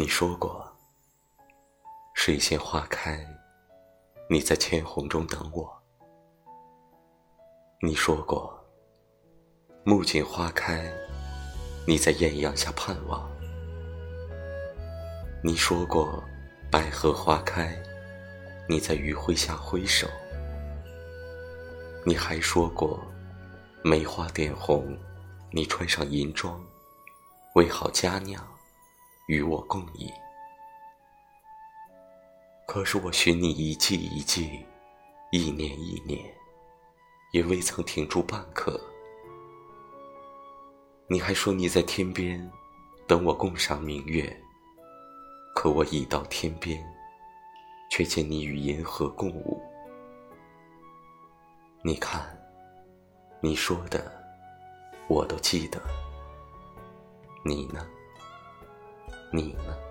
你说过，水仙花开，你在千红中等我。你说过，木槿花开，你在艳阳下盼望。你说过，百合花开，你在余晖下挥手。你还说过，梅花点红，你穿上银装，为好佳酿。与我共饮，可是我寻你一季一季，一年一年，也未曾停住半刻。你还说你在天边等我共赏明月，可我已到天边，却见你与银河共舞。你看，你说的我都记得，你呢？你呢？